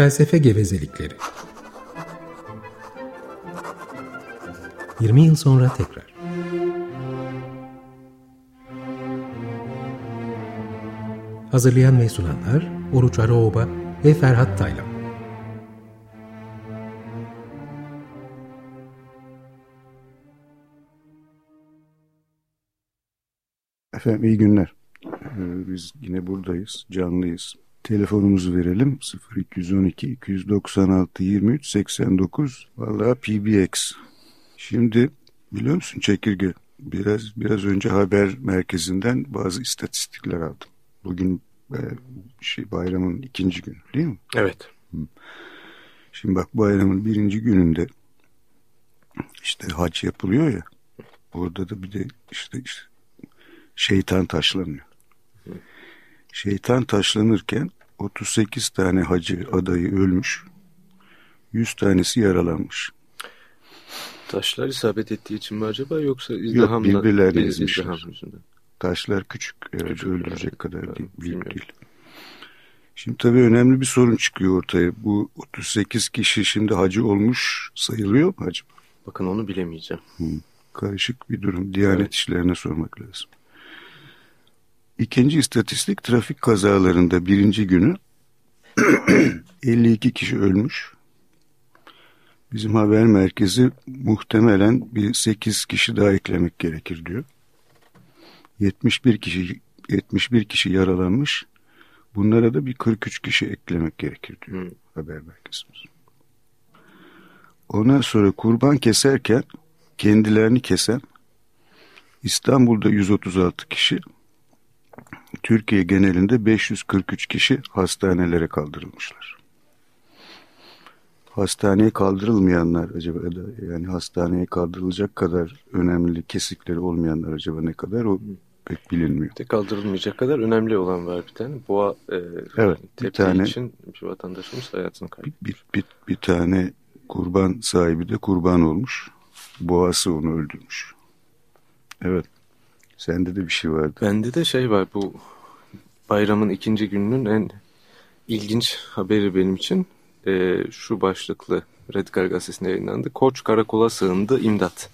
Felsefe gevezelikleri 20 yıl sonra tekrar Hazırlayan ve sunanlar Oruç Araoba ve Ferhat Taylan Efendim iyi günler. Ee, biz yine buradayız, canlıyız. Telefonumuzu verelim 0212 296 23 89 vallahi PBX. Şimdi biliyor musun çekirge biraz biraz önce haber merkezinden bazı istatistikler aldım. Bugün e, şey bayramın ikinci günü değil mi? Evet. Şimdi bak bayramın birinci gününde işte hac yapılıyor ya. Orada da bir de işte, işte şeytan taşlanıyor. Şeytan taşlanırken 38 tane hacı adayı ölmüş. 100 tanesi yaralanmış. Taşlar isabet ettiği için mi acaba yoksa izdihamla? Yok birbirlerine bir ezmişler. Taşlar küçük, evet, Küçük, öldürecek evet. kadar değil, büyük bilmiyorum. değil. Şimdi tabii önemli bir sorun çıkıyor ortaya. Bu 38 kişi şimdi hacı olmuş sayılıyor mu hacı? Bakın onu bilemeyeceğim. Karışık bir durum. Diyanet Evet. işlerine sormak lazım. İkinci istatistik trafik kazalarında birinci günü 52 kişi ölmüş. Bizim haber merkezi muhtemelen bir 8 kişi daha eklemek gerekir diyor. 71 kişi 71 kişi yaralanmış. Bunlara da bir 43 kişi eklemek gerekir diyor Hı. haber merkezimiz. Ondan sonra kurban keserken kendilerini kesen İstanbul'da 136 kişi, Türkiye genelinde 543 kişi hastanelere kaldırılmışlar. Hastaneye kaldırılmayanlar acaba da yani hastaneye kaldırılacak kadar önemli kesikleri olmayanlar acaba ne kadar o pek bilinmiyor. De kaldırılmayacak kadar önemli olan var bir tane. Boğa e, Evet, bir tane- için bir vatandaşımız hayatını Bir, kaybetmiş. bir, bir, bir tane kurban sahibi de kurban olmuş. Boğası onu öldürmüş. Evet. Sende de bir şey vardı. Bende de şey var bu bayramın ikinci gününün en ilginç haberi benim için e, şu başlıklı Radikal Gazetesi'nde yayınlandı. Koç karakola sığındı imdat.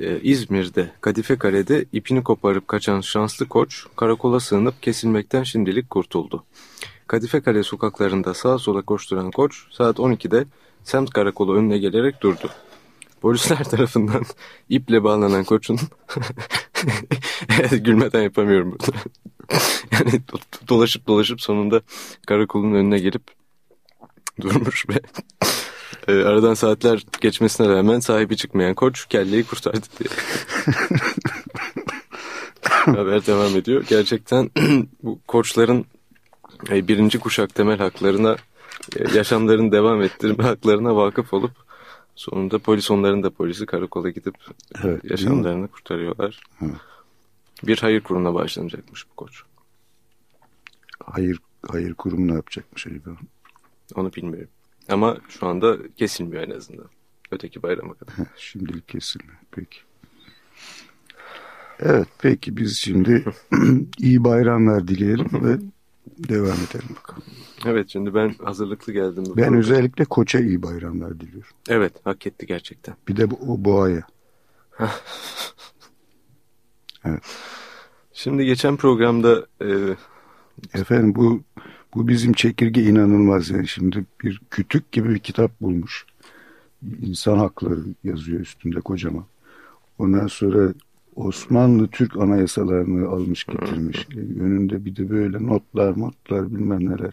E, İzmir'de Kadife Kale'de ipini koparıp kaçan şanslı koç karakola sığınıp kesilmekten şimdilik kurtuldu. Kadife Kale sokaklarında sağa sola koşturan koç saat 12'de semt karakolu önüne gelerek durdu. Polisler tarafından iple bağlanan koçun gülmeden yapamıyorum burada. yani do- dolaşıp dolaşıp sonunda karakolun önüne gelip durmuş ve e, aradan saatler geçmesine rağmen sahibi çıkmayan koç kelleyi kurtardı diye. Haber devam ediyor. Gerçekten bu koçların e, birinci kuşak temel haklarına e, yaşamlarını devam ettirme haklarına vakıf olup sonunda polis onların da polisi karakola gidip Evet, yaşamlarını kurtarıyorlar. Evet. Bir hayır kurumuna başlanacakmış bu koç. Hayır hayır kurumu ne yapacakmış acaba? Onu bilmiyorum. Ama şu anda kesilmiyor en azından. Öteki bayrama kadar. Şimdilik kesilmiyor. Peki. Evet peki biz şimdi iyi bayramlar dileyelim ve devam edelim bakalım. Evet şimdi ben hazırlıklı geldim. bu Ben programa. özellikle koça iyi bayramlar diliyorum. Evet hak etti gerçekten. Bir de bu, o boğaya. Şimdi geçen programda e, Efendim bu bu bizim çekirge inanılmaz yani şimdi bir kütük gibi bir kitap bulmuş. İnsan hakları yazıyor üstünde kocaman. Ondan sonra Osmanlı Türk anayasalarını almış getirmiş. E, Önünde bir de böyle notlar notlar bilmem neler.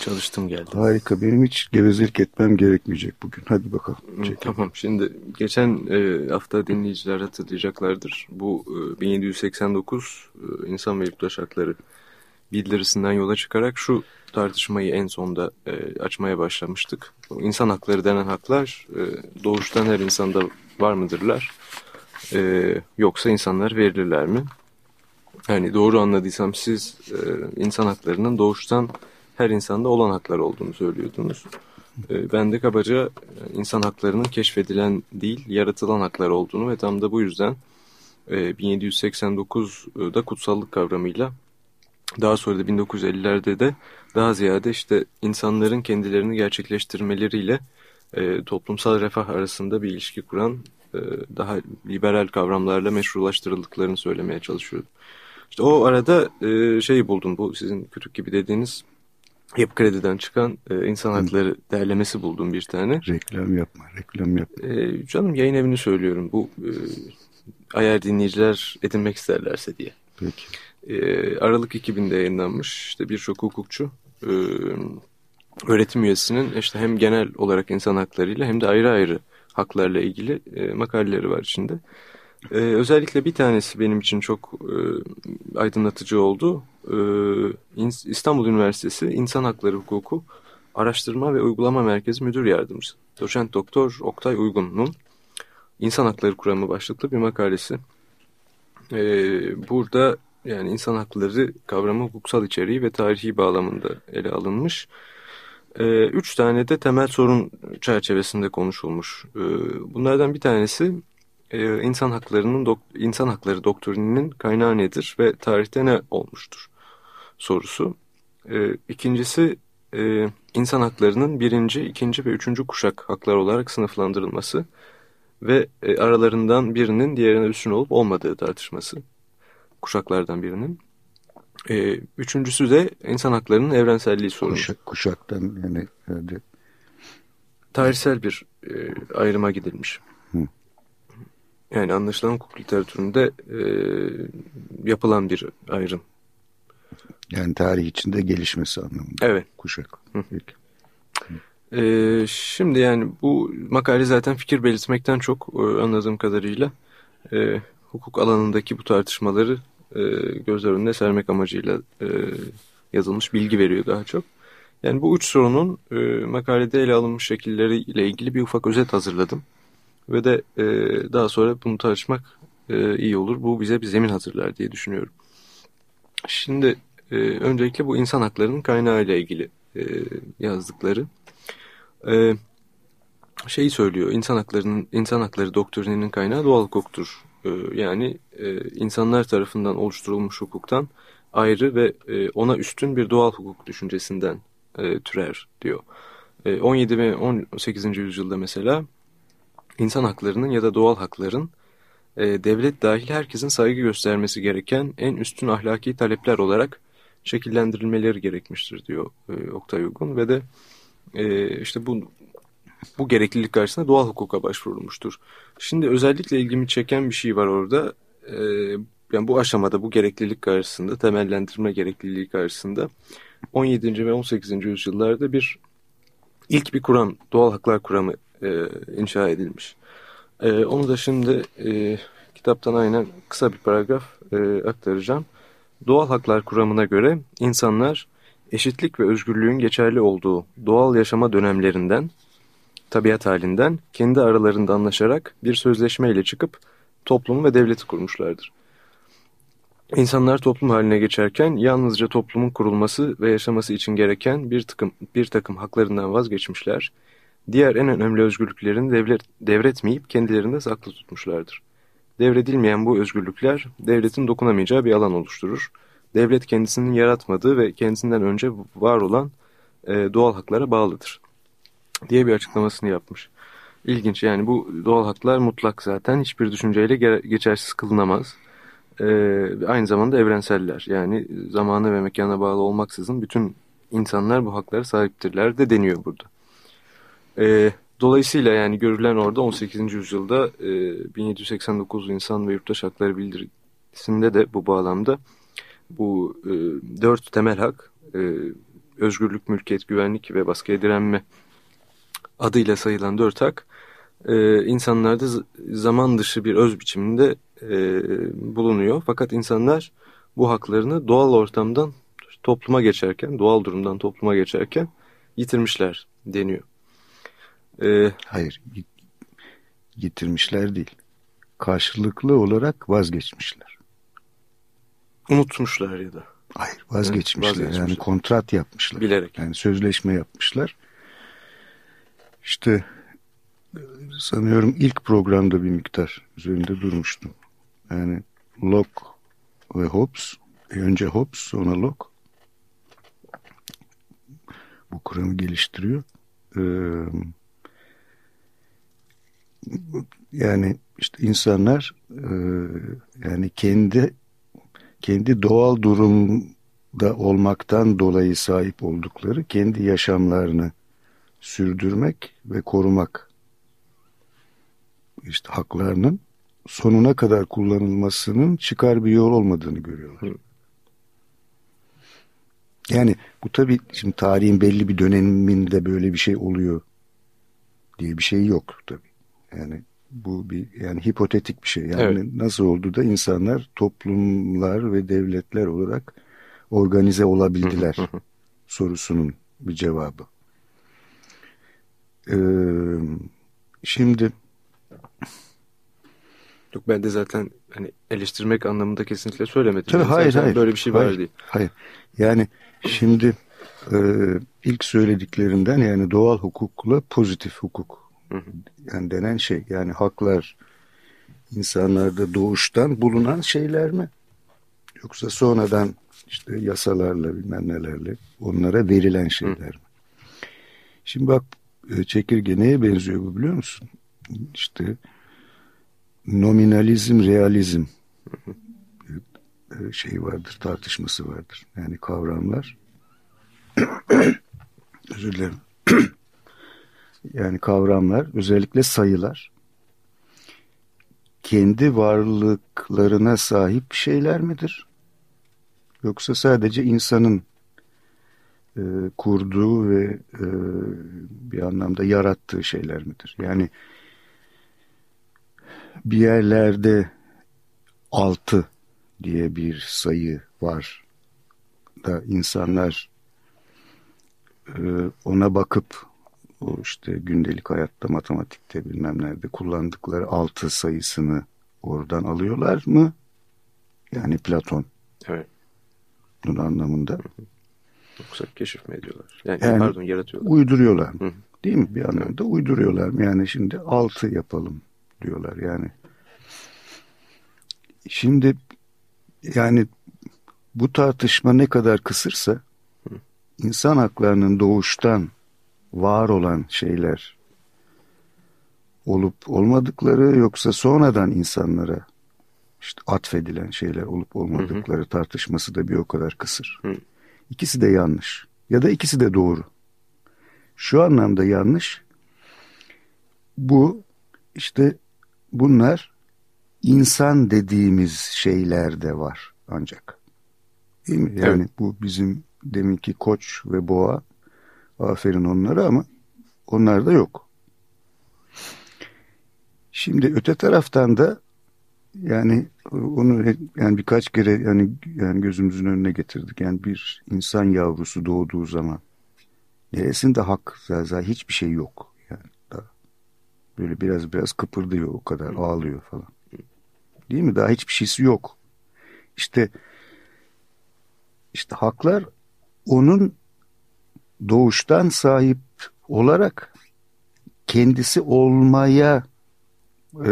çalıştım geldim. Harika benim hiç gevezelik etmem gerekmeyecek bugün. Hadi bakalım. Hı, Çekil. Tamam şimdi geçen e, hafta dinleyiciler hatırlayacaklardır. Bu e, 1789 e, İnsan ve Yurttaş Hakları bildirisinden yola çıkarak şu tartışmayı en sonda e, açmaya başlamıştık. İnsan hakları denen haklar e, doğuştan her insanda var mıdırlar? E, yoksa insanlar verilirler mi? Yani doğru anladıysam siz e, insan haklarının doğuştan her insanda olan haklar olduğunu söylüyordunuz. E, ben de kabaca e, insan haklarının keşfedilen değil, yaratılan haklar olduğunu ve tam da bu yüzden e, 1789'da kutsallık kavramıyla daha sonra da 1950'lerde de daha ziyade işte insanların kendilerini gerçekleştirmeleriyle e, toplumsal refah arasında bir ilişki kuran daha liberal kavramlarla meşrulaştırıldıklarını söylemeye çalışıyordu. İşte o arada e, şey buldum bu sizin kütük gibi dediğiniz Yapı Kredi'den çıkan e, insan hakları derlemesi buldum bir tane. Reklam yapma, reklam yapma. E, canım yayın evini söylüyorum. Bu e, eğer dinleyiciler edinmek isterlerse diye. Peki. E, Aralık 2000'de yayınlanmış. İşte birçok hukukçu e, öğretim üyesinin işte hem genel olarak insan haklarıyla hem de ayrı ayrı haklarla ilgili e, makaleleri var içinde. E, özellikle bir tanesi benim için çok e, aydınlatıcı oldu. E, İstanbul Üniversitesi İnsan Hakları Hukuku Araştırma ve Uygulama Merkezi Müdür Yardımcısı. Doçent Doktor Oktay Uygun'un İnsan Hakları Kuramı başlıklı bir makalesi. E, burada yani insan hakları kavramı hukuksal içeriği ve tarihi bağlamında ele alınmış. E, üç tane de temel sorun çerçevesinde konuşulmuş. E, bunlardan bir tanesi e, insan haklarının insan hakları doktrininin kaynağı nedir ve tarihte ne olmuştur sorusu. E, ikincisi e, insan haklarının birinci, ikinci ve üçüncü kuşak haklar olarak sınıflandırılması ve e, aralarından birinin diğerine üstün olup olmadığı tartışması kuşaklardan birinin. E, üçüncüsü de insan haklarının evrenselliği sorunu. Kuşak, kuşaktan yani hadi. Tarihsel bir e, ayrıma gidilmiş. Hı. Yani anlaşılan hukuk literatüründe e, yapılan bir ayrım. Yani tarih içinde gelişmesi anlamında. Evet. Kuşak. Hı. Peki. Ee, şimdi yani bu makale zaten fikir belirtmekten çok e, anladığım kadarıyla e, hukuk alanındaki bu tartışmaları e, gözler önüne sermek amacıyla e, yazılmış bilgi veriyor daha çok. Yani bu üç sorunun e, makalede ele alınmış şekilleriyle ilgili bir ufak özet hazırladım. Ve de e, daha sonra bunu tartışmak e, iyi olur. Bu bize bir zemin hazırlar diye düşünüyorum. Şimdi e, öncelikle bu insan haklarının kaynağı ile ilgili e, yazdıkları. E, şeyi söylüyor, insan haklarının insan hakları doktrininin kaynağı doğal hukuktur. E, yani e, insanlar tarafından oluşturulmuş hukuktan ayrı ve e, ona üstün bir doğal hukuk düşüncesinden e, türer diyor. E, 17 ve 18. yüzyılda mesela insan haklarının ya da doğal hakların devlet dahil herkesin saygı göstermesi gereken en üstün ahlaki talepler olarak şekillendirilmeleri gerekmiştir diyor Oktay Uygun ve de işte bu bu gereklilik karşısında doğal hukuka başvurulmuştur. Şimdi özellikle ilgimi çeken bir şey var orada. E, yani bu aşamada bu gereklilik karşısında temellendirme gerekliliği karşısında 17. ve 18. yüzyıllarda bir ilk bir kuram doğal haklar kuramı e, inşa edilmiş. E, onu da şimdi e, kitaptan aynen kısa bir paragraf e, aktaracağım. Doğal haklar kuramına göre insanlar eşitlik ve özgürlüğün geçerli olduğu doğal yaşama dönemlerinden, tabiat halinden kendi aralarında anlaşarak bir sözleşmeyle çıkıp toplumu ve devleti kurmuşlardır. İnsanlar toplum haline geçerken yalnızca toplumun kurulması ve yaşaması için gereken bir takım, bir takım haklarından vazgeçmişler diğer en önemli özgürlüklerini devlet, devretmeyip kendilerinde saklı tutmuşlardır. Devredilmeyen bu özgürlükler devletin dokunamayacağı bir alan oluşturur. Devlet kendisinin yaratmadığı ve kendisinden önce var olan e, doğal haklara bağlıdır diye bir açıklamasını yapmış. İlginç yani bu doğal haklar mutlak zaten hiçbir düşünceyle geçersiz kılınamaz. Ee, aynı zamanda evrenseller yani zamana ve mekana bağlı olmaksızın bütün insanlar bu haklara sahiptirler de deniyor burada. E, dolayısıyla yani görülen orada 18. yüzyılda e, 1789 İnsan ve Yurttaş Hakları Bildirisi'nde de bu bağlamda bu e, dört temel hak e, özgürlük, mülkiyet, güvenlik ve baskıya direnme adıyla sayılan dört hak e, insanlarda zaman dışı bir öz biçiminde e, bulunuyor. Fakat insanlar bu haklarını doğal ortamdan topluma geçerken, doğal durumdan topluma geçerken yitirmişler deniyor. Ee, Hayır, getirmişler değil. Karşılıklı olarak vazgeçmişler. Unutmuşlar ya da. Hayır, vazgeçmişler. Evet, vazgeçmişler. Yani kontrat yapmışlar. Bilerek. Yani sözleşme yapmışlar. İşte sanıyorum ilk programda bir miktar üzerinde durmuştum. Yani Locke ve Hobbes önce Hobbes sonra Locke bu kuramı geliştiriyor. Ee, yani işte insanlar e, yani kendi kendi doğal durumda olmaktan dolayı sahip oldukları kendi yaşamlarını sürdürmek ve korumak işte haklarının sonuna kadar kullanılmasının çıkar bir yol olmadığını görüyorlar. Yani bu tabii şimdi tarihin belli bir döneminde böyle bir şey oluyor diye bir şey yok tabii. Yani bu bir yani hipotetik bir şey. Yani evet. nasıl oldu da insanlar toplumlar ve devletler olarak organize olabildiler sorusunun bir cevabı. Ee, şimdi Yok ben de zaten hani eleştirmek anlamında kesinlikle söylemedim. Tabii, hayır hayır. Böyle bir şey hayır, var değil. Hayır. Yani şimdi e, ilk söylediklerinden yani doğal hukukla pozitif hukuk yani denen şey yani haklar insanlarda doğuştan bulunan şeyler mi? Yoksa sonradan işte yasalarla bilmem nelerle onlara verilen şeyler mi? Şimdi bak çekirge neye benziyor bu biliyor musun? İşte nominalizm, realizm e, şey vardır, tartışması vardır. Yani kavramlar özür dilerim. yani kavramlar, özellikle sayılar kendi varlıklarına sahip şeyler midir? Yoksa sadece insanın e, kurduğu ve e, bir anlamda yarattığı şeyler midir? Yani bir yerlerde altı diye bir sayı var da insanlar e, ona bakıp o işte gündelik hayatta matematikte bilmem nerede kullandıkları altı sayısını oradan alıyorlar mı? Yani Platon. Evet. Bunun anlamında. Yoksa keşif mi ediyorlar? Yani, yani pardon yaratıyorlar. Uyduruyorlar. Hı. Değil mi? Bir anlamda uyduruyorlar mı? Yani şimdi altı yapalım diyorlar yani. Şimdi yani bu tartışma ne kadar kısırsa Hı. insan haklarının doğuştan var olan şeyler olup olmadıkları yoksa sonradan insanlara işte atfedilen şeyler olup olmadıkları hı hı. tartışması da bir o kadar kısır. Hı. İkisi de yanlış ya da ikisi de doğru. Şu anlamda yanlış. Bu işte bunlar insan dediğimiz şeyler de var ancak. Değil mi? Yani evet. bu bizim deminki koç ve boğa Aferin onlara ama onlar da yok. Şimdi öte taraftan da yani onu yani birkaç kere yani yani gözümüzün önüne getirdik. Yani bir insan yavrusu doğduğu zaman neresinde hak zaten hiçbir şey yok. Yani daha böyle biraz biraz kıpırdıyor o kadar ağlıyor falan. Değil mi? Daha hiçbir şeysi yok. İşte işte haklar onun doğuştan sahip olarak kendisi olmaya e,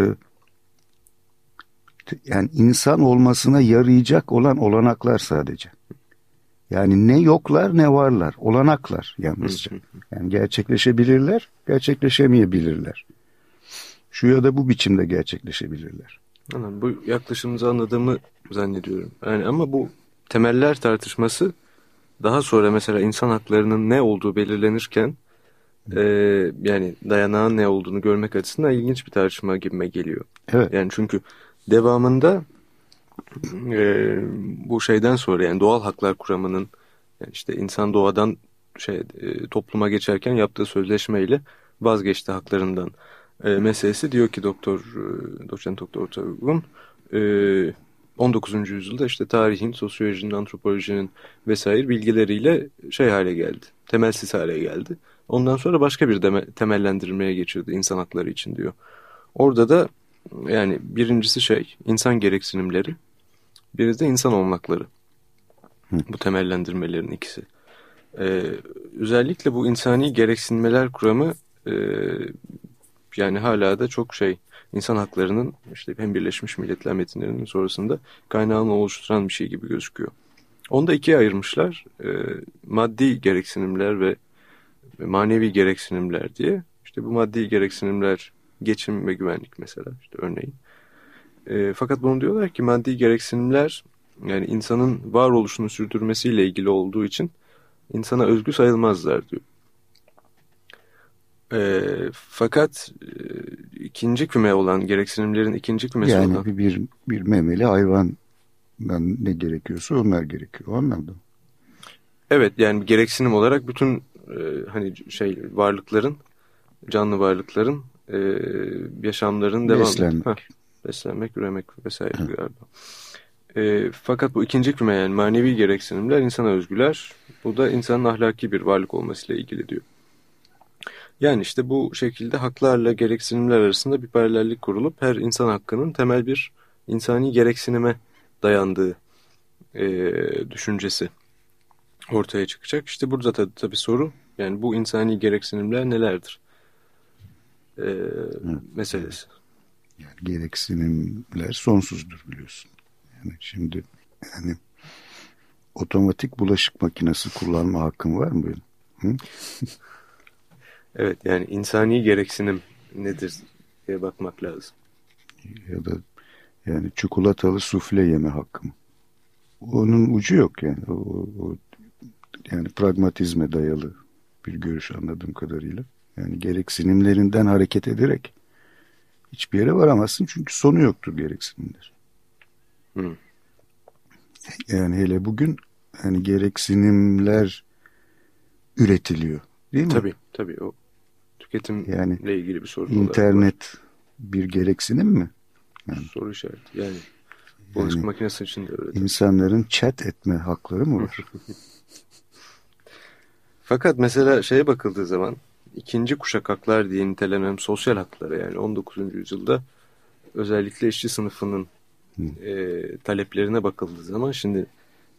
yani insan olmasına yarayacak olan olanaklar sadece. Yani ne yoklar ne varlar. Olanaklar yalnızca. Yani gerçekleşebilirler, gerçekleşemeyebilirler. Şu ya da bu biçimde gerçekleşebilirler. Anladım. Bu yaklaşımınızı anladığımı zannediyorum. Yani ama bu temeller tartışması daha sonra mesela insan haklarının ne olduğu belirlenirken e, yani dayanağın ne olduğunu görmek açısından ilginç bir tartışma gibime geliyor. Evet. Yani çünkü devamında e, bu şeyden sonra yani doğal haklar kuramının yani işte insan doğadan şey e, topluma geçerken yaptığı sözleşmeyle vazgeçti haklarından e, meselesi diyor ki doktor e, doçent doktor Ortagun e, 19. yüzyılda işte tarihin, sosyolojinin, antropolojinin vesaire bilgileriyle şey hale geldi. Temelsiz hale geldi. Ondan sonra başka bir temellendirmeye geçirdi insan hakları için diyor. Orada da yani birincisi şey insan gereksinimleri, biri de insan olmakları. Bu temellendirmelerin ikisi. Ee, özellikle bu insani gereksinmeler kuramı e, yani hala da çok şey insan haklarının işte hem Birleşmiş Milletler metinlerinin sonrasında kaynağını oluşturan bir şey gibi gözüküyor. Onu da ikiye ayırmışlar. E, maddi gereksinimler ve manevi gereksinimler diye. İşte bu maddi gereksinimler geçim ve güvenlik mesela işte örneğin. E, fakat bunu diyorlar ki maddi gereksinimler yani insanın varoluşunu sürdürmesiyle ilgili olduğu için insana özgü sayılmazlar diyor. E, fakat e, ikinci küme olan gereksinimlerin ikinci kümesi yani olan... Yani bir, bir memeli hayvandan ne gerekiyorsa onlar gerekiyor. O anlamda. Evet yani gereksinim olarak bütün e, hani şey varlıkların canlı varlıkların e, yaşamların devam beslenmek. Heh, beslenmek, üremek vesaire Hı. galiba. E, fakat bu ikinci küme yani manevi gereksinimler insana özgüler. Bu da insanın ahlaki bir varlık olmasıyla ilgili diyor. Yani işte bu şekilde haklarla gereksinimler arasında bir paralellik kurulup her insan hakkının temel bir insani gereksinime dayandığı e, düşüncesi ortaya çıkacak. İşte burada tabii, tabii soru yani bu insani gereksinimler nelerdir? Evet. meselesi. Yani gereksinimler sonsuzdur biliyorsun. Yani şimdi yani otomatik bulaşık makinesi kullanma hakkım var mı benim? Hı? evet yani insani gereksinim nedir diye bakmak lazım. Ya da yani çikolatalı sufle yeme hakkım. Onun ucu yok yani. O, o, yani pragmatizme dayalı bir görüş anladığım kadarıyla. Yani gereksinimlerinden hareket ederek hiçbir yere varamazsın çünkü sonu yoktur gereksinimler. Hı. Yani hele bugün hani gereksinimler üretiliyor değil mi? Tabii tabii o tüketimle yani, ilgili bir soru. İnternet bir gereksinim mi? Yani, soru işareti yani. Bulaşık yani, makinesi için de öyle. İnsanların chat etme hakları mı var? Fakat mesela şeye bakıldığı zaman ikinci kuşak haklar diye nitelenen sosyal haklara yani 19. yüzyılda özellikle işçi sınıfının e, taleplerine bakıldığı zaman şimdi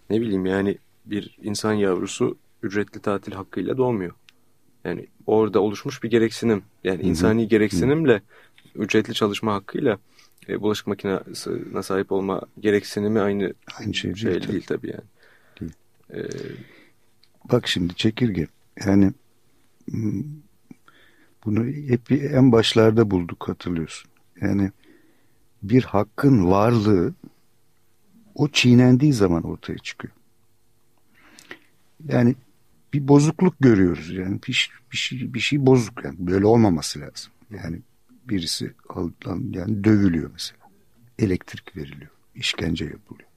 ne bileyim yani bir insan yavrusu ücretli tatil hakkıyla doğmuyor. Yani orada oluşmuş bir gereksinim yani insani gereksinimle ücretli çalışma hakkıyla e, bulaşık makinesine sahip olma gereksinimi aynı, aynı şey, şey değil, değil tabii yani. Değil. Ee, Bak şimdi çekirge yani bunu hep en başlarda bulduk hatırlıyorsun. Yani bir hakkın varlığı o çiğnendiği zaman ortaya çıkıyor. Yani bir bozukluk görüyoruz yani bir, bir şey bir şey bozuk yani böyle olmaması lazım. Yani birisi yani dövülüyor mesela. Elektrik veriliyor, işkence yapılıyor.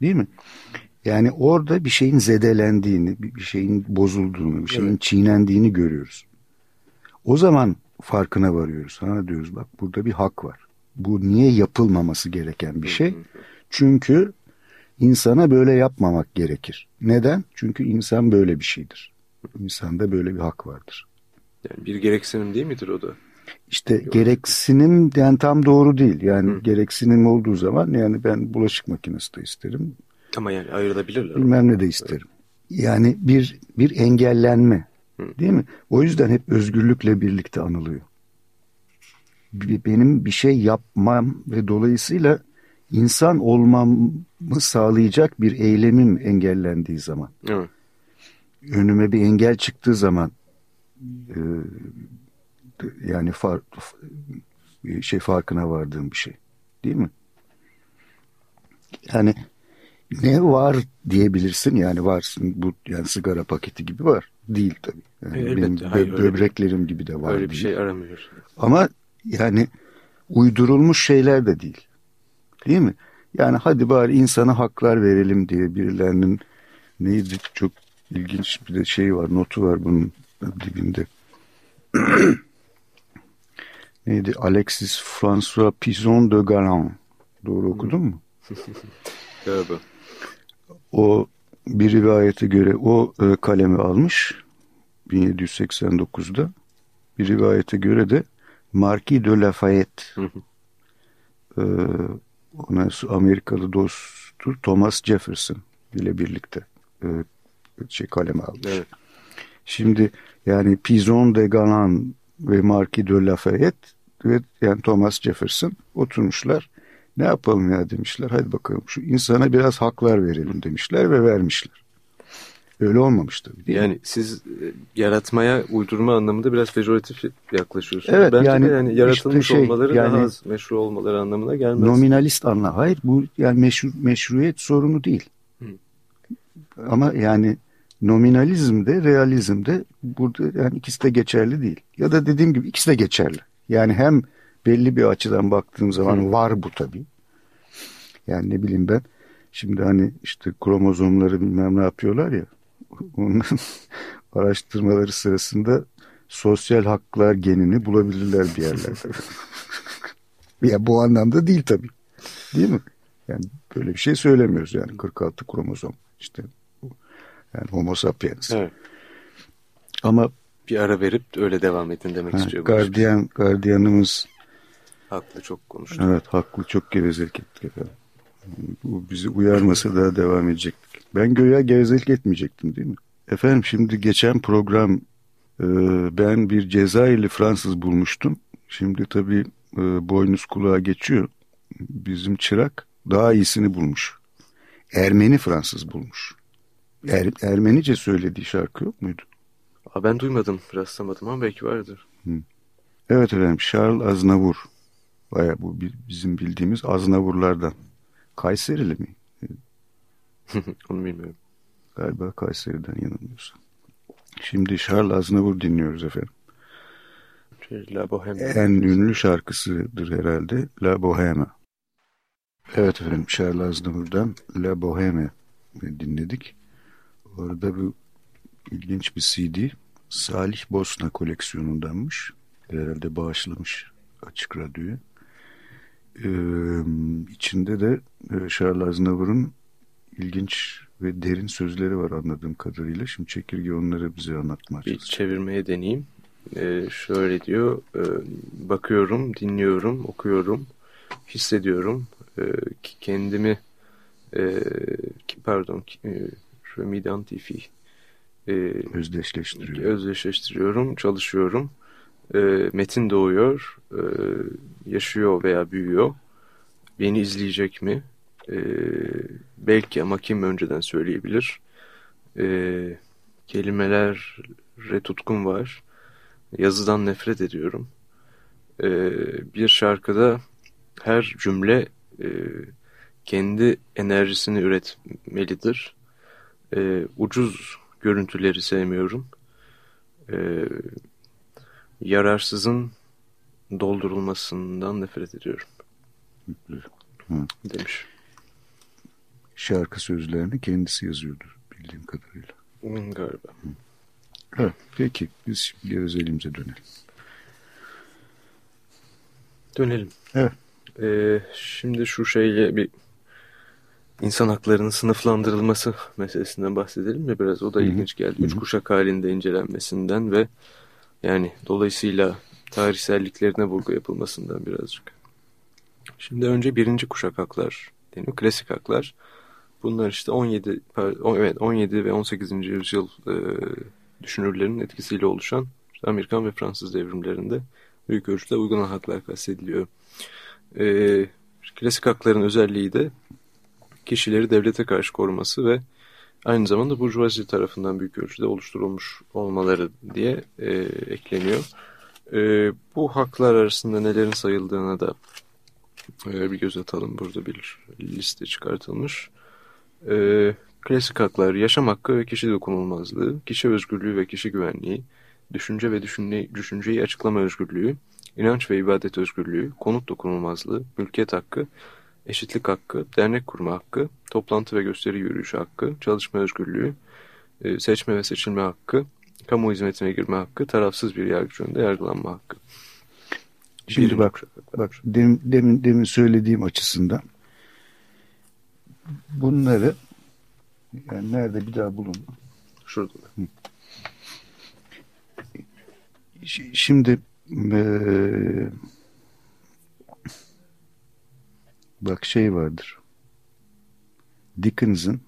Değil mi? Yani orada bir şeyin zedelendiğini, bir şeyin bozulduğunu, bir şeyin evet. çiğnendiğini görüyoruz. O zaman farkına varıyoruz. Ha diyoruz bak burada bir hak var. Bu niye yapılmaması gereken bir şey? Çünkü insana böyle yapmamak gerekir. Neden? Çünkü insan böyle bir şeydir. İnsanda böyle bir hak vardır. Yani bir gereksinim değil midir o da? İşte Yok. gereksinim yani tam doğru değil. Yani Hı. gereksinim olduğu zaman yani ben bulaşık makinesi de isterim. Ama yani ayrılabilirler. Bilmem ne de isterim. Yani bir bir engellenme. Hı. Değil mi? O yüzden hep özgürlükle birlikte anılıyor. Benim bir şey yapmam ve dolayısıyla insan olmamı sağlayacak bir eylemim engellendiği zaman. Evet. Önüme bir engel çıktığı zaman e, yani far, şey farkına vardığım bir şey. Değil mi? Yani ne var diyebilirsin yani varsın bu yani sigara paketi gibi var. Değil tabii. Yani Elbette, benim hayır, böbreklerim öyle, gibi de var. Öyle bir şey aramıyor. Ama yani uydurulmuş şeyler de değil. Değil mi? Yani hadi bari insana haklar verelim diye birilerinin neydi çok ilginç bir de şey var notu var bunun dibinde. neydi? Alexis François Pison de Galan. Doğru okudun mu? Galiba. O bir rivayete göre o e, kalemi almış 1789'da. Bir rivayete göre de Marquis de Lafayette e, ona Amerikalı dosttur Thomas Jefferson ile birlikte e, şey kaleme almış. Evet. Şimdi yani Pizon de Galan ve Marquis de Lafayette ve yani Thomas Jefferson oturmuşlar Ne yapalım ya demişler. Hadi bakalım şu insana biraz haklar verelim demişler ve vermişler. Öyle olmamış tabii değil Yani mi? siz e, yaratmaya, uydurma anlamında biraz pejoratif yaklaşıyorsunuz. Evet, Bence yani de yani yaratılmış işte şey, olmaları yani- daha az meşru olmaları anlamına gelmez. Nominalist anla. Hayır bu yani meşru, meşruiyet sorunu değil. Hı. Ama yani nominalizmde, realizmde burada yani ikisi de geçerli değil. Ya da dediğim gibi ikisi de geçerli. Yani hem belli bir açıdan baktığım zaman Hı. var bu tabii. Yani ne bileyim ben şimdi hani işte kromozomları bilmem ne yapıyorlar ya onların araştırmaları sırasında sosyal haklar genini bulabilirler bir yerlerde. ya bu anlamda değil tabii. Değil mi? Yani böyle bir şey söylemiyoruz yani 46 kromozom işte yani homo sapiens. Evet. Ama Bir ara verip öyle devam edin demek ha, istiyor. gardiyan gardiyanımız Haklı çok konuştu. evet haklı çok gevezelik ettik efendim. Bu bizi uyarmasa daha devam edecektik. Ben göya gevezelik etmeyecektim değil mi? Efendim şimdi geçen program e, ben bir Cezayirli Fransız bulmuştum. Şimdi tabii e, boynuz kulağa geçiyor. Bizim çırak daha iyisini bulmuş. Ermeni Fransız bulmuş. Er, Ermenice söylediği şarkı yok muydu? Aa, ben duymadım, rastlamadım ama belki vardır. Evet efendim Charles Aznavour. Baya bu bi- bizim bildiğimiz Aznavurlardan. Kayserili mi? Onu bilmiyorum. Galiba Kayseri'den yanılmıyorsam. Şimdi Charles Aznavour dinliyoruz efendim. Şey, La Bohème. En ünlü şarkısıdır herhalde La Bohème. Evet efendim Charles Aznavour'dan La Bohème dinledik. Orada bu ilginç bir CD. Salih Bosna koleksiyonundanmış. Herhalde bağışlamış Açık Radyo'ya. Ee, içinde de e, Charles Aznavour'un ilginç ve derin sözleri var anladığım kadarıyla. Şimdi çekirge onları bize anlatmaya Bir çalışacak. çevirmeye deneyeyim. Ee, şöyle diyor. e, bakıyorum, dinliyorum, okuyorum, hissediyorum. E, ki- kendimi e, ki- pardon e, je m'identifie. E, Özdeşleştiriyor. özdeşleştiriyorum, çalışıyorum. E, metin doğuyor, e, yaşıyor veya büyüyor. Beni izleyecek mi? E, belki ama kim önceden söyleyebilir? E, kelimelere tutkum var. Yazıdan nefret ediyorum. E, bir şarkıda her cümle e, kendi enerjisini üretmelidir. E, ucuz görüntüleri sevmiyorum. E, yararsızın doldurulmasından nefret ediyorum Hı. demiş. Şarkı sözlerini kendisi yazıyordur bildiğim kadarıyla. Hmm, Galiba. Evet, peki biz şimdi özelimize dönelim. Dönelim. Evet. Ee, şimdi şu şeyle bir insan haklarının sınıflandırılması meselesinden bahsedelim mi biraz? O da Hı hı. ilginç geldi. Üç Hı hı. kuşak halinde incelenmesinden ve yani dolayısıyla tarihselliklerine vurgu yapılmasından birazcık. Şimdi önce birinci kuşak haklar deniyor. Klasik haklar. Bunlar işte 17 par- o- evet 17 ve 18. yüzyıl e, düşünürlerinin etkisiyle oluşan işte Amerikan ve Fransız devrimlerinde büyük ölçüde uygulan haklar kastediliyor. E, klasik hakların özelliği de kişileri devlete karşı koruması ve aynı zamanda burjuvazi tarafından büyük ölçüde oluşturulmuş olmaları diye e, ekleniyor. E, bu haklar arasında nelerin sayıldığına da e, bir göz atalım. Burada bir liste çıkartılmış. E, klasik haklar, yaşam hakkı ve kişi dokunulmazlığı, kişi özgürlüğü ve kişi güvenliği, düşünce ve düşünce, düşünceyi açıklama özgürlüğü, inanç ve ibadet özgürlüğü, konut dokunulmazlığı, mülkiyet hakkı, eşitlik hakkı, dernek kurma hakkı, toplantı ve gösteri yürüyüşü hakkı, çalışma özgürlüğü, e, seçme ve seçilme hakkı, kamu hizmetine girme hakkı, tarafsız bir yargıç önünde yargılanma hakkı. Şimdi Birinci bak, bak demin, demin, demin söylediğim açısından bunları yani nerede bir daha bulun. Şurada Şimdi eee, bak şey vardır. Dickens'ın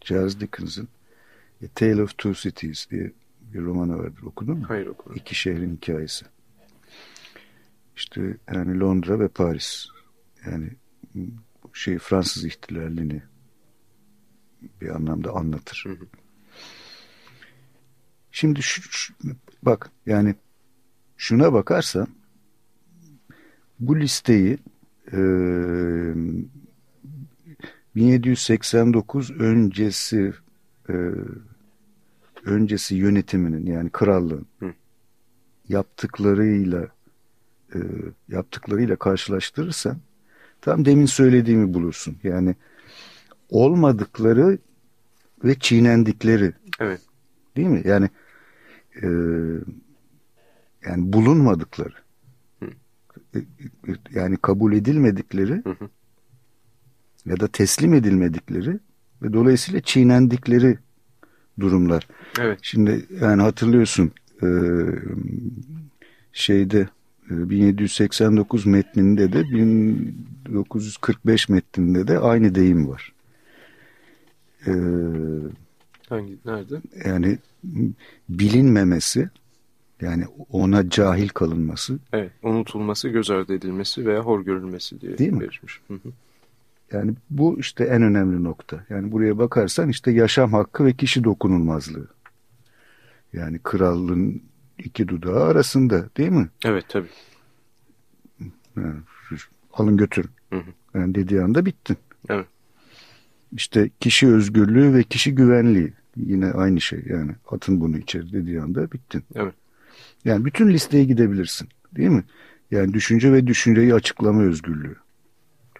Charles Dickens'ın A Tale of Two Cities diye bir romanı vardır. Okudun mu? Hayır okumadım. İki şehrin hikayesi. İşte yani Londra ve Paris. Yani şey Fransız ihtilalini bir anlamda anlatır. Hı hı. Şimdi şu, şu, bak yani şuna bakarsan bu listeyi e, 1789 öncesi e, öncesi yönetiminin yani krallığın Hı. yaptıklarıyla e, yaptıklarıyla karşılaştırırsan tam demin söylediğimi bulursun. Yani olmadıkları ve çiğnendikleri. Evet. Değil mi? Yani e, yani bulunmadıkları. E, e, yani kabul edilmedikleri hı hı. ya da teslim edilmedikleri ve dolayısıyla çiğnendikleri durumlar. Evet. Şimdi yani hatırlıyorsun e, şeyde 1789 metninde de 1945 metninde de aynı deyim var. Ee, Hangi? Nerede? Yani bilinmemesi yani ona cahil kalınması. Evet. Unutulması, göz ardı edilmesi veya hor görülmesi diye Değil mi? verilmiş. Hı hı. Yani bu işte en önemli nokta. Yani buraya bakarsan işte yaşam hakkı ve kişi dokunulmazlığı. Yani krallığın iki dudağı arasında değil mi? Evet tabii. Yani, alın götürün. Hı hı. Yani dediği anda bittin. Evet. İşte kişi özgürlüğü ve kişi güvenliği yine aynı şey yani atın bunu içeri dediği anda bittin. Evet. Yani bütün listeye gidebilirsin değil mi? Yani düşünce ve düşünceyi açıklama özgürlüğü.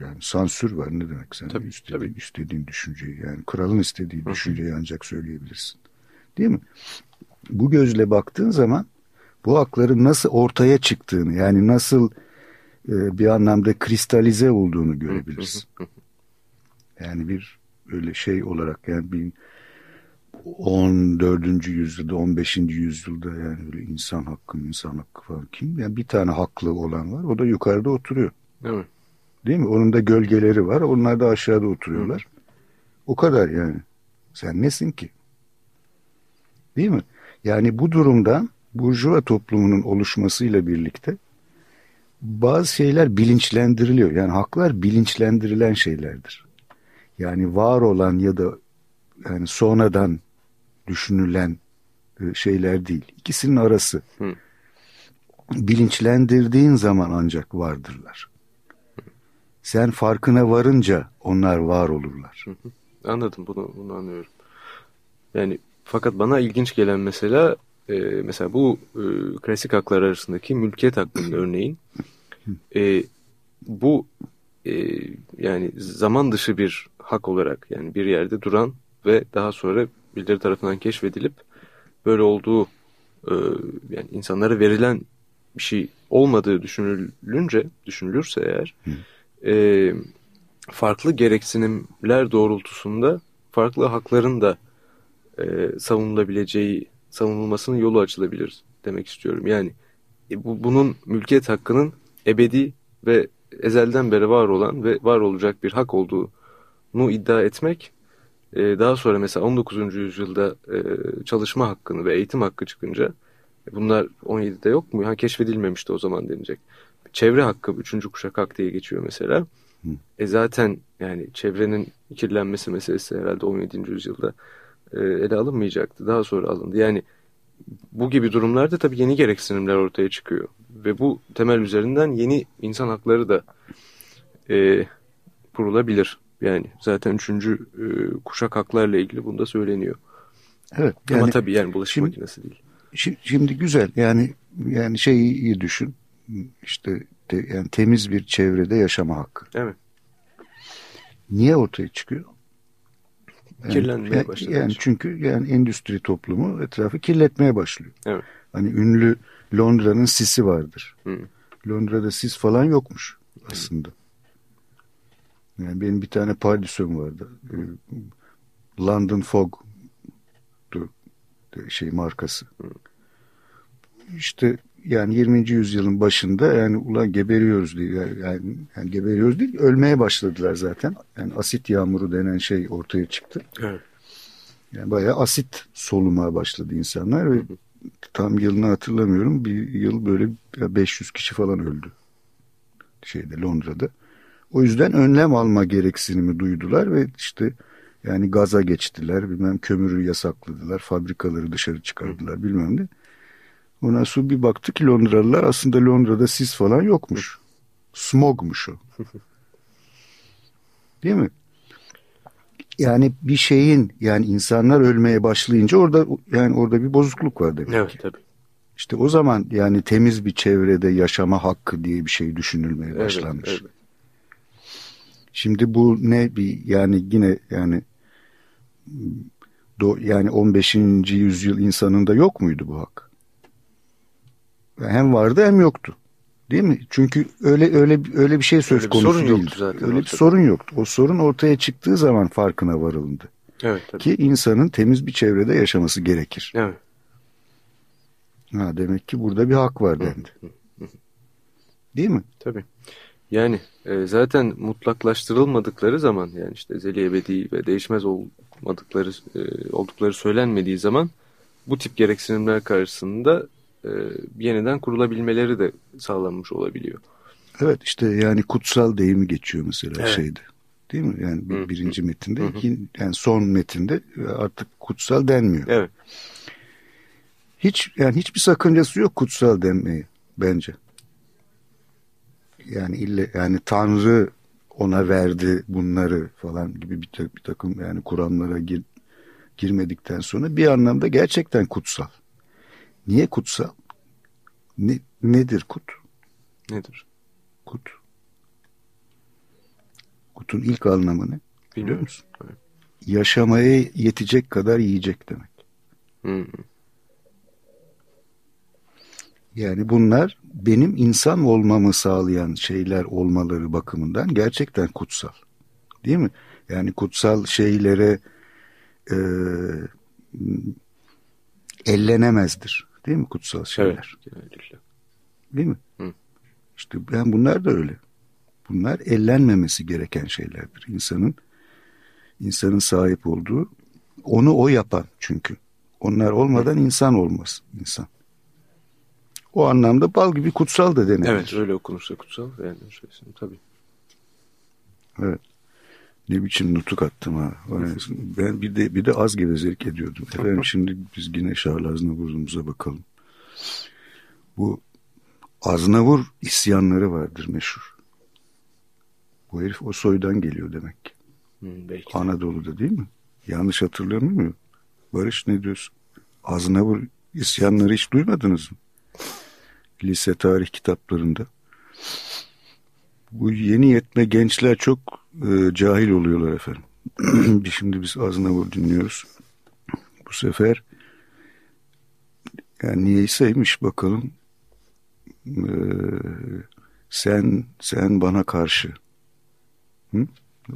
Yani sansür var ne demek sen tabii, istediğin, tabii. istediğin düşünceyi yani kralın istediği düşünceyi ancak söyleyebilirsin. Değil mi? Bu gözle baktığın zaman bu hakların nasıl ortaya çıktığını yani nasıl e, bir anlamda kristalize olduğunu görebilirsin. Yani bir öyle şey olarak yani bir 14. yüzyılda 15. yüzyılda yani öyle insan hakkı insan hakkı falan kim? Yani bir tane haklı olan var o da yukarıda oturuyor. Evet. Değil mi? Onun da gölgeleri var onlar da aşağıda oturuyorlar. Hı. O kadar yani. Sen nesin ki? Değil mi? Yani bu durumdan Burjuva toplumunun oluşmasıyla birlikte bazı şeyler bilinçlendiriliyor. Yani haklar bilinçlendirilen şeylerdir. Yani var olan ya da yani sonradan düşünülen e, şeyler değil. İkisinin arası. Hı. Bilinçlendirdiğin zaman ancak vardırlar. Sen farkına varınca onlar var olurlar. Hı hı. Anladım bunu, bunu anlıyorum. Yani fakat bana ilginç gelen mesela e, mesela bu e, klasik haklar arasındaki mülkiyet hakkında örneğin e, bu e, yani zaman dışı bir hak olarak yani bir yerde duran ve daha sonra birileri tarafından keşfedilip böyle olduğu e, yani insanlara verilen bir şey olmadığı düşünülünce düşünülürse eğer e, farklı gereksinimler doğrultusunda farklı hakların da e, savunulabileceği savunulmasının yolu açılabilir demek istiyorum. Yani e, bu, bunun mülkiyet hakkının ebedi ve ezelden beri var olan ve var olacak bir hak olduğunu iddia etmek daha sonra mesela 19. yüzyılda e, çalışma hakkını ve eğitim hakkı çıkınca e, bunlar 17'de yok mu? Ha, keşfedilmemişti o zaman denilecek. Çevre hakkı 3. kuşak hak diye geçiyor mesela. Hı. E zaten yani çevrenin kirlenmesi meselesi herhalde 17. yüzyılda e, ele alınmayacaktı. Daha sonra alındı. Yani bu gibi durumlarda tabii yeni gereksinimler ortaya çıkıyor. Ve bu temel üzerinden yeni insan hakları da e, kurulabilir. Yani zaten üçüncü e, kuşak haklarla ilgili bunda söyleniyor. Evet. Yani, Ama tabii yani bulaşık şimdi, makinesi değil. Şimdi güzel yani yani şeyi iyi düşün. İşte te, yani temiz bir çevrede yaşama hakkı. Evet. Niye ortaya çıkıyor? Yani, Kirlenmeye başladı. Yani çünkü yani endüstri toplumu etrafı kirletmeye başlıyor. Evet. Hani ünlü Londra'nın sisi vardır. Hı. Londra'da sis falan yokmuş aslında. Hı. Yani benim bir tane pardüsüm vardı. Ee, London Fog şey markası. İşte yani 20. yüzyılın başında yani ulan geberiyoruz diye yani, yani geberiyoruz değil ölmeye başladılar zaten. Yani asit yağmuru denen şey ortaya çıktı. Evet. Yani bayağı asit solumaya başladı insanlar ve tam yılını hatırlamıyorum. Bir yıl böyle 500 kişi falan öldü. Şeyde Londra'da. O yüzden önlem alma gereksinimi duydular ve işte yani gaza geçtiler, bilmem kömürü yasakladılar, fabrikaları dışarı çıkardılar bilmem ne. Ondan sonra bir baktı ki Londralılar aslında Londra'da sis falan yokmuş. Smogmuş o. Değil mi? Yani bir şeyin yani insanlar ölmeye başlayınca orada yani orada bir bozukluk var demek Evet ki. tabii. İşte o zaman yani temiz bir çevrede yaşama hakkı diye bir şey düşünülmeye Evet, başlanmış. evet. Şimdi bu ne bir yani yine yani do, yani 15. yüzyıl insanında yok muydu bu hak? Hem vardı hem yoktu. Değil mi? Çünkü öyle öyle öyle bir şey söz Öyle bir konusu sorun yoktu zaten Öyle bir ortada. sorun yoktu. O sorun ortaya çıktığı zaman farkına varıldı. Evet tabii. Ki insanın temiz bir çevrede yaşaması gerekir. Evet. Ha, demek ki burada bir hak var dendi. Değil mi? Tabii. Yani e, zaten mutlaklaştırılmadıkları zaman yani işte ezeli ebedi ve değişmez olmadıkları e, oldukları söylenmediği zaman bu tip gereksinimler karşısında e, yeniden kurulabilmeleri de sağlanmış olabiliyor. Evet işte yani kutsal deyimi geçiyor mesela Evet. şeyde. Değil mi? Yani bir, birinci metinde, ikin- yani son metinde artık kutsal denmiyor. Evet. Hiç yani hiçbir sakıncası yok kutsal denmeye bence. Yani ille yani Tanrı ona verdi bunları falan gibi bir, bir takım yani kuramlara gir, girmedikten sonra bir anlamda gerçekten kutsal. Niye kutsal? Ne, nedir kut? Nedir? Kut. Kutun ilk anlamı ne? Biliyor musun? Evet. Yaşamaya yetecek kadar yiyecek demek. Hı. Yani bunlar benim insan olmamı sağlayan şeyler olmaları bakımından gerçekten kutsal. Değil mi? Yani kutsal şeylere e, ellenemezdir. Değil mi kutsal şeyler? Evet. Genellikle. Değil mi? Hı. İşte ben bunlar da öyle. Bunlar ellenmemesi gereken şeylerdir. İnsanın insanın sahip olduğu onu o yapan çünkü. Onlar olmadan insan olmaz insan. O anlamda bal gibi kutsal da denebilir. Evet öyle okunursa kutsal yani şeysin tabii. Evet. Ne biçim nutuk attım ha. Ben bir de bir de az gevezelik ediyordum. Efendim şimdi biz yine Şarl Aznavur'umuza bakalım. Bu Aznavur isyanları vardır meşhur. Bu herif o soydan geliyor demek ki. Belki. de. Anadolu'da değil mi? Yanlış hatırlıyor muyum? Barış ne diyorsun? Aznavur isyanları hiç duymadınız mı? Lise tarih kitaplarında. Bu yeni yetme gençler çok e, cahil oluyorlar efendim. Şimdi biz Aznavur dinliyoruz. Bu sefer yani niyeyseymiş bakalım. Ee, sen sen bana karşı. Hı?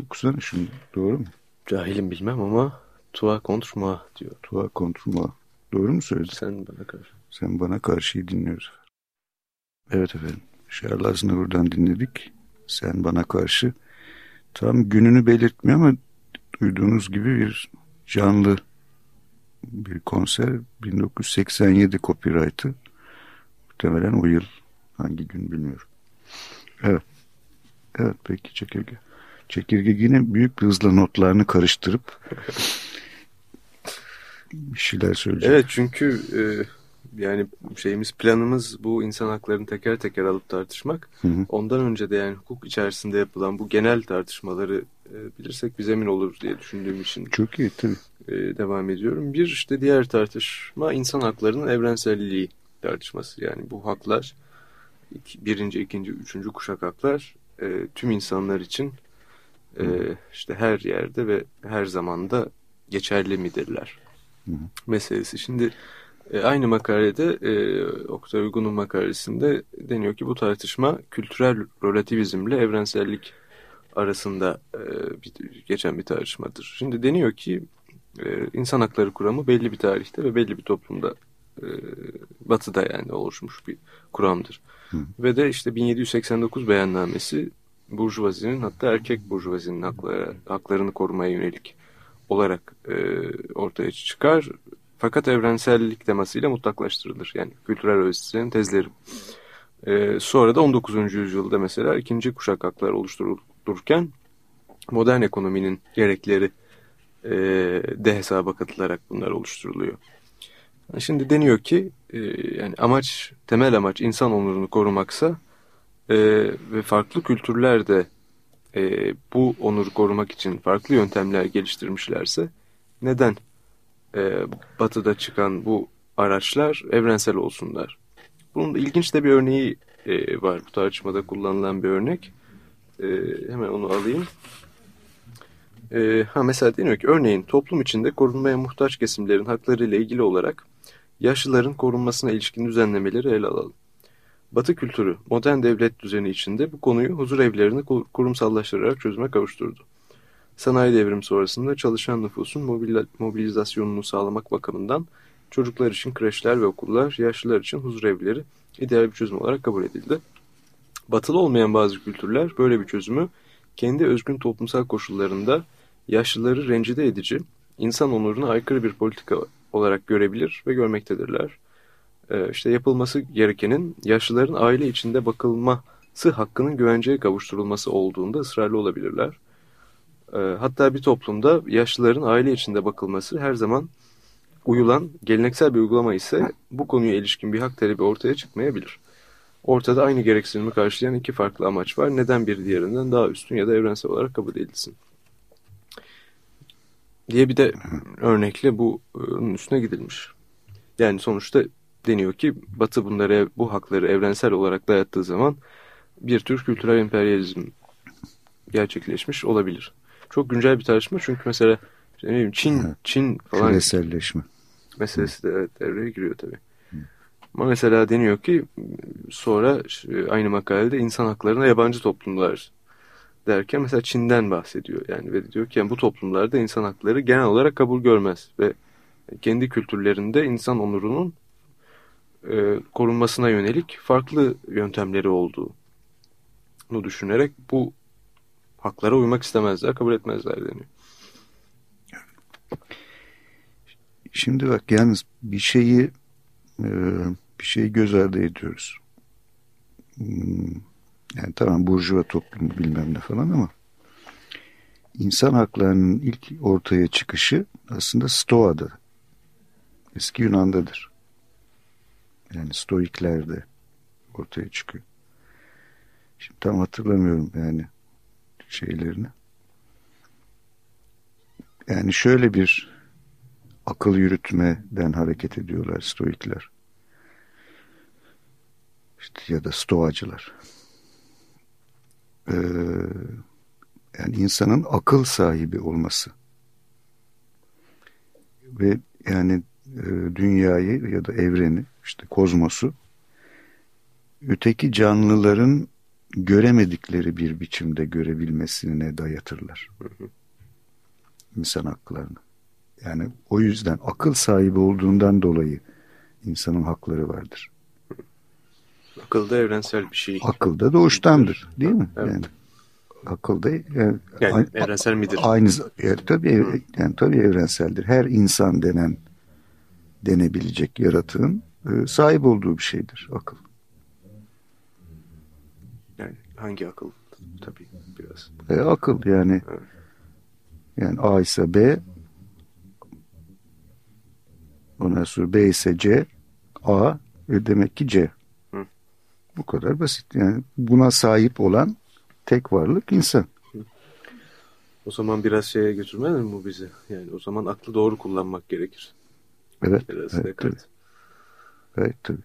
Okusana şunu. Doğru mu? Cahilim bilmem ama toi contre moi diyor. Tuğa kontruma. Doğru mu söyledim? Sen bana karşı. Sen bana karşıyı dinliyoruz. Evet efendim. Şarl Aznavur'dan dinledik. Sen bana karşı. Tam gününü belirtmiyor ama duyduğunuz gibi bir canlı bir konser. 1987 copyright'ı. Muhtemelen o yıl. Hangi gün bilmiyorum. Evet. Evet peki çekirge. Çekirge yine büyük bir hızla notlarını karıştırıp bir şeyler söyleyecek. Evet çünkü e, yani şeyimiz planımız bu insan haklarını teker teker alıp tartışmak. Hı hı. Ondan önce de yani hukuk içerisinde yapılan bu genel tartışmaları e, bilirsek bize emin olur diye düşündüğüm için Çok iyi tabii. e, devam ediyorum. Bir işte diğer tartışma insan haklarının evrenselliği tartışması. Yani bu haklar iki- birinci, ikinci, üçüncü kuşak haklar e, tüm insanlar için e, işte her yerde ve her zamanda geçerli midirler Hı hı. meselesi. Şimdi e, aynı makalede e, Oktay Uygun'un makalesinde deniyor ki bu tartışma kültürel relativizmle evrensellik arasında e, bir, geçen bir tartışmadır. Şimdi deniyor ki e, insan hakları kuramı belli bir tarihte ve belli bir toplumda e, batıda yani oluşmuş bir kuramdır. Hı. Ve de işte 1789 beyannamesi burjuvazinin hatta erkek burjuvazinin hakları, haklarını korumaya yönelik olarak e, ortaya çıkar. Fakat evrensellik temasıyla mutlaklaştırılır. Yani kültürel öğreticilerin tezleri. E, sonra da 19. yüzyılda mesela ikinci kuşak haklar oluşturul, dururken modern ekonominin gerekleri e, de hesaba katılarak bunlar oluşturuluyor. Şimdi deniyor ki e, yani amaç temel amaç insan onurunu korumaksa e, ve farklı kültürler de e, bu onuru korumak için farklı yöntemler geliştirmişlerse neden e, batıda çıkan bu araçlar evrensel olsunlar? Bunun da ilginç de bir örneği e, var bu tartışmada kullanılan bir örnek. E, hemen onu alayım. E, ha mesela deniyor ki örneğin toplum içinde korunmaya muhtaç kesimlerin hakları ile ilgili olarak yaşlıların korunmasına ilişkin düzenlemeleri ele alalım. Batı kültürü modern devlet düzeni içinde bu konuyu huzur evlerini kurumsallaştırarak çözüme kavuşturdu. Sanayi devrimi sonrasında çalışan nüfusun mobilizasyonunu sağlamak bakımından çocuklar için kreşler ve okullar, yaşlılar için huzur evleri ideal bir çözüm olarak kabul edildi. Batılı olmayan bazı kültürler böyle bir çözümü kendi özgün toplumsal koşullarında yaşlıları rencide edici, insan onuruna aykırı bir politika olarak görebilir ve görmektedirler. Ee, işte yapılması gerekenin yaşlıların aile içinde bakılması hakkının güvenceye kavuşturulması olduğunda ısrarlı olabilirler. Ee, hatta bir toplumda yaşlıların aile içinde bakılması her zaman uyulan geleneksel bir uygulama ise bu konuya ilişkin bir hak talebi ortaya çıkmayabilir. Ortada aynı gereksinimi karşılayan iki farklı amaç var. Neden bir diğerinden daha üstün ya da evrensel olarak kabul edilsin? Diye bir de örnekle bunun üstüne gidilmiş. Yani sonuçta deniyor ki Batı bunlara bu hakları evrensel olarak dayattığı zaman bir tür kültürel emperyalizm gerçekleşmiş olabilir. Çok güncel bir tartışma çünkü mesela işte ne bileyim Çin, evet. Çin falan küreselleşme meselesi de evet, devreye giriyor tabii. Ama mesela deniyor ki sonra aynı makalede insan haklarına yabancı toplumlar derken mesela Çin'den bahsediyor. Yani ve diyor ki yani bu toplumlarda insan hakları genel olarak kabul görmez ve kendi kültürlerinde insan onurunun e, korunmasına yönelik farklı yöntemleri olduğunu düşünerek bu haklara uymak istemezler, kabul etmezler deniyor. Şimdi bak yalnız bir şeyi e, bir şeyi göz ardı ediyoruz. Hmm, yani tamam burjuva toplumu bilmem ne falan ama insan haklarının ilk ortaya çıkışı aslında Stoa'da. Eski Yunan'dadır. Yani Stoiklerde ortaya çıkıyor. Şimdi tam hatırlamıyorum yani şeylerini. Yani şöyle bir akıl yürütmeden hareket ediyorlar Stoikler. İşte ya da Stoacılar. Ee, yani insanın akıl sahibi olması ve yani e, dünyayı ya da evreni işte kozmosu öteki canlıların göremedikleri bir biçimde görebilmesine dayatırlar. İnsan haklarını. Yani o yüzden akıl sahibi olduğundan dolayı insanın hakları vardır. Akılda evrensel bir şey. Akılda doğuştandır değil mi? Evet. Yani akılda yani, yani evrensel midir? Aynı yani, tabii yani tabii evrenseldir. Her insan denen denebilecek yaratığın e, sahip olduğu bir şeydir akıl. Hangi akıl? Tabii biraz. E, akıl yani. Evet. Yani A ise B ondan sonra B ise C A ve demek ki C. Hı. Bu kadar basit. Yani buna sahip olan tek varlık insan. O zaman biraz şeye götürmez mi bu bizi? Yani o zaman aklı doğru kullanmak gerekir. Evet. Biraz evet, tabii. Evet tabii.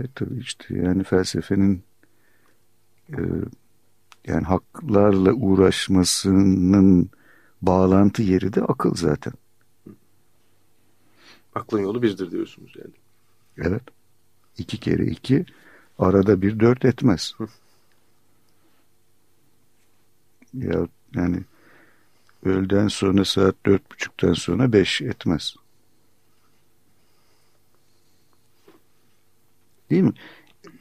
Evet tabii işte yani felsefenin e, yani haklarla uğraşmasının bağlantı yeri de akıl zaten. Aklın yolu birdir diyorsunuz yani. Evet. İki kere iki arada bir dört etmez. ya yani öğleden sonra saat dört buçuktan sonra beş etmez. Değil mi?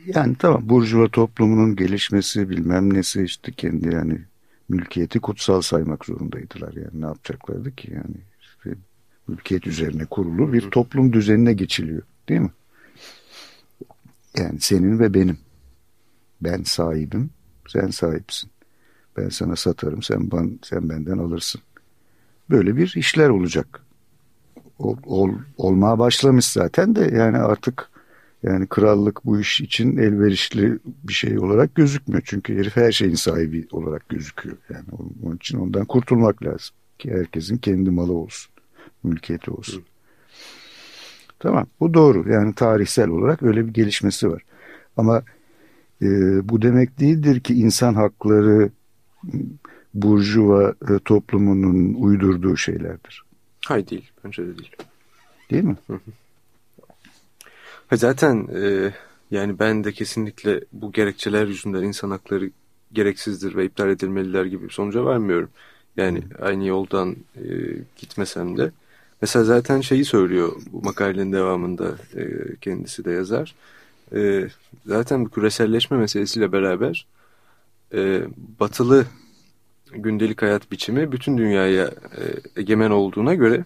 Yani tamam Burjuva toplumunun gelişmesi bilmem nesi işte kendi yani mülkiyeti kutsal saymak zorundaydılar. Yani ne yapacaklardı ki yani işte mülkiyet üzerine kurulu bir toplum düzenine geçiliyor değil mi? Yani senin ve benim. Ben sahibim, Sen sahipsin. Ben sana satarım, sen, ban, sen benden alırsın. Böyle bir işler olacak. Ol, ol, olmaya başlamış zaten de yani artık yani krallık bu iş için elverişli bir şey olarak gözükmüyor. Çünkü herif her şeyin sahibi olarak gözüküyor. Yani onun için ondan kurtulmak lazım. Ki herkesin kendi malı olsun. Mülkiyeti olsun. Tamam bu doğru. Yani tarihsel olarak öyle bir gelişmesi var. Ama e, bu demek değildir ki insan hakları burjuva e, toplumunun uydurduğu şeylerdir. Hayır değil. Bence de değil. Değil mi? Hı hı. Zaten e, yani ben de kesinlikle bu gerekçeler yüzünden insan hakları gereksizdir ve iptal edilmeliler gibi bir sonuca varmıyorum. Yani aynı yoldan e, gitmesem de. Mesela zaten şeyi söylüyor bu makalenin devamında e, kendisi de yazar. E, zaten bu küreselleşme meselesiyle beraber e, batılı gündelik hayat biçimi bütün dünyaya e, egemen olduğuna göre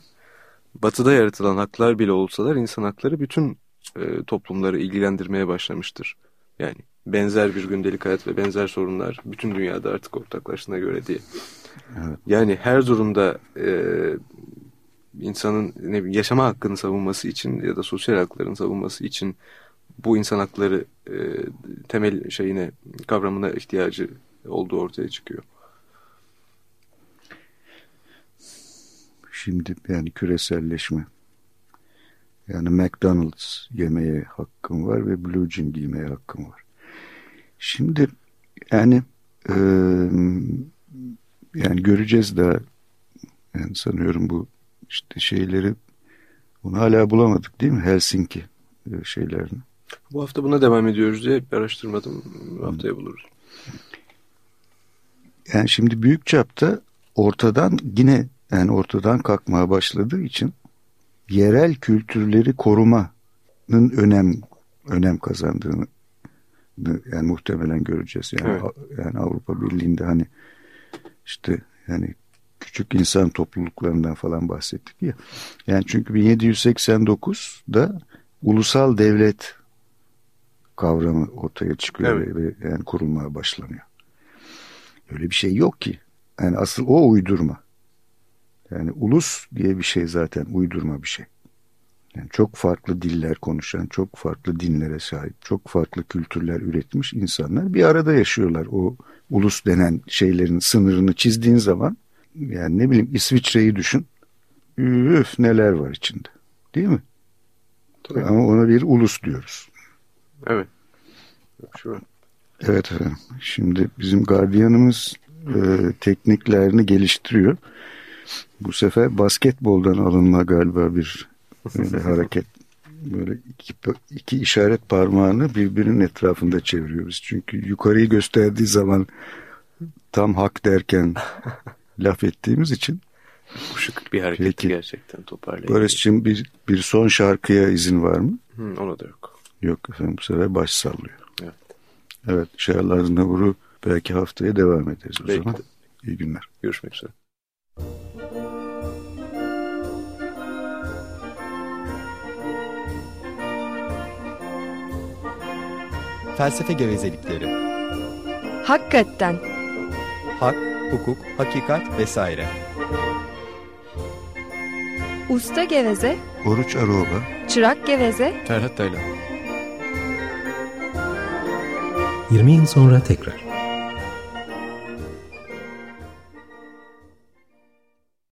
batıda yaratılan haklar bile olsalar insan hakları bütün e, toplumları ilgilendirmeye başlamıştır. Yani benzer bir gündelik hayat ve benzer sorunlar bütün dünyada artık ortaklaştığına göre diye. Evet. Yani her durumda e, insanın ne bileyim, yaşama hakkını savunması için ya da sosyal hakların savunması için bu insan hakları e, temel şeyine kavramına ihtiyacı olduğu ortaya çıkıyor. Şimdi yani küreselleşme yani McDonald's yemeye hakkım var ve Blue Jean giymeye hakkım var. Şimdi yani e, yani göreceğiz daha yani sanıyorum bu işte şeyleri bunu hala bulamadık değil mi Helsinki şeylerini. Bu hafta buna devam ediyoruz diye araştırmadım. Haftaya buluruz. Yani şimdi büyük çapta ortadan yine yani ortadan kalkmaya başladığı için yerel kültürleri korumanın önem önem kazandığını yani muhtemelen göreceğiz. Yani evet. yani Avrupa Birliği'nde hani işte yani küçük insan topluluklarından falan bahsettik ya. Yani çünkü 1789'da ulusal devlet kavramı ortaya çıkıyor evet. ve yani kurulmaya başlanıyor. Öyle bir şey yok ki. Yani asıl o uydurma. Yani ulus diye bir şey zaten uydurma bir şey. Yani çok farklı diller konuşan, çok farklı dinlere sahip, çok farklı kültürler üretmiş insanlar bir arada yaşıyorlar. O ulus denen şeylerin sınırını çizdiğin zaman yani ne bileyim İsviçre'yi düşün. Üf neler var içinde. Değil mi? Tabii. Ama ona bir ulus diyoruz. Evet. Şu Evet efendim. Şimdi bizim gardiyanımız e, tekniklerini geliştiriyor. Bu sefer basketboldan alınma galiba bir böyle hareket. Böyle iki, iki işaret parmağını birbirinin etrafında çeviriyoruz. Çünkü yukarıyı gösterdiği zaman tam hak derken laf ettiğimiz için. Bu şık bir hareket Peki. gerçekten toparlayayım. Barış'cığım bir, bir son şarkıya izin var mı? Hı, ona da yok. Yok efendim bu sefer baş sallıyor. Evet. Evet Şahlar Navur'u belki haftaya devam ederiz o belki zaman. De. İyi günler. Görüşmek üzere. Felsefe gevezelikleri. Hakikaten. Hak, hukuk, hakikat vesaire. Usta geveze. Oruç Aroğlu. Çırak geveze. Ferhat Taylan. 20 yıl sonra tekrar.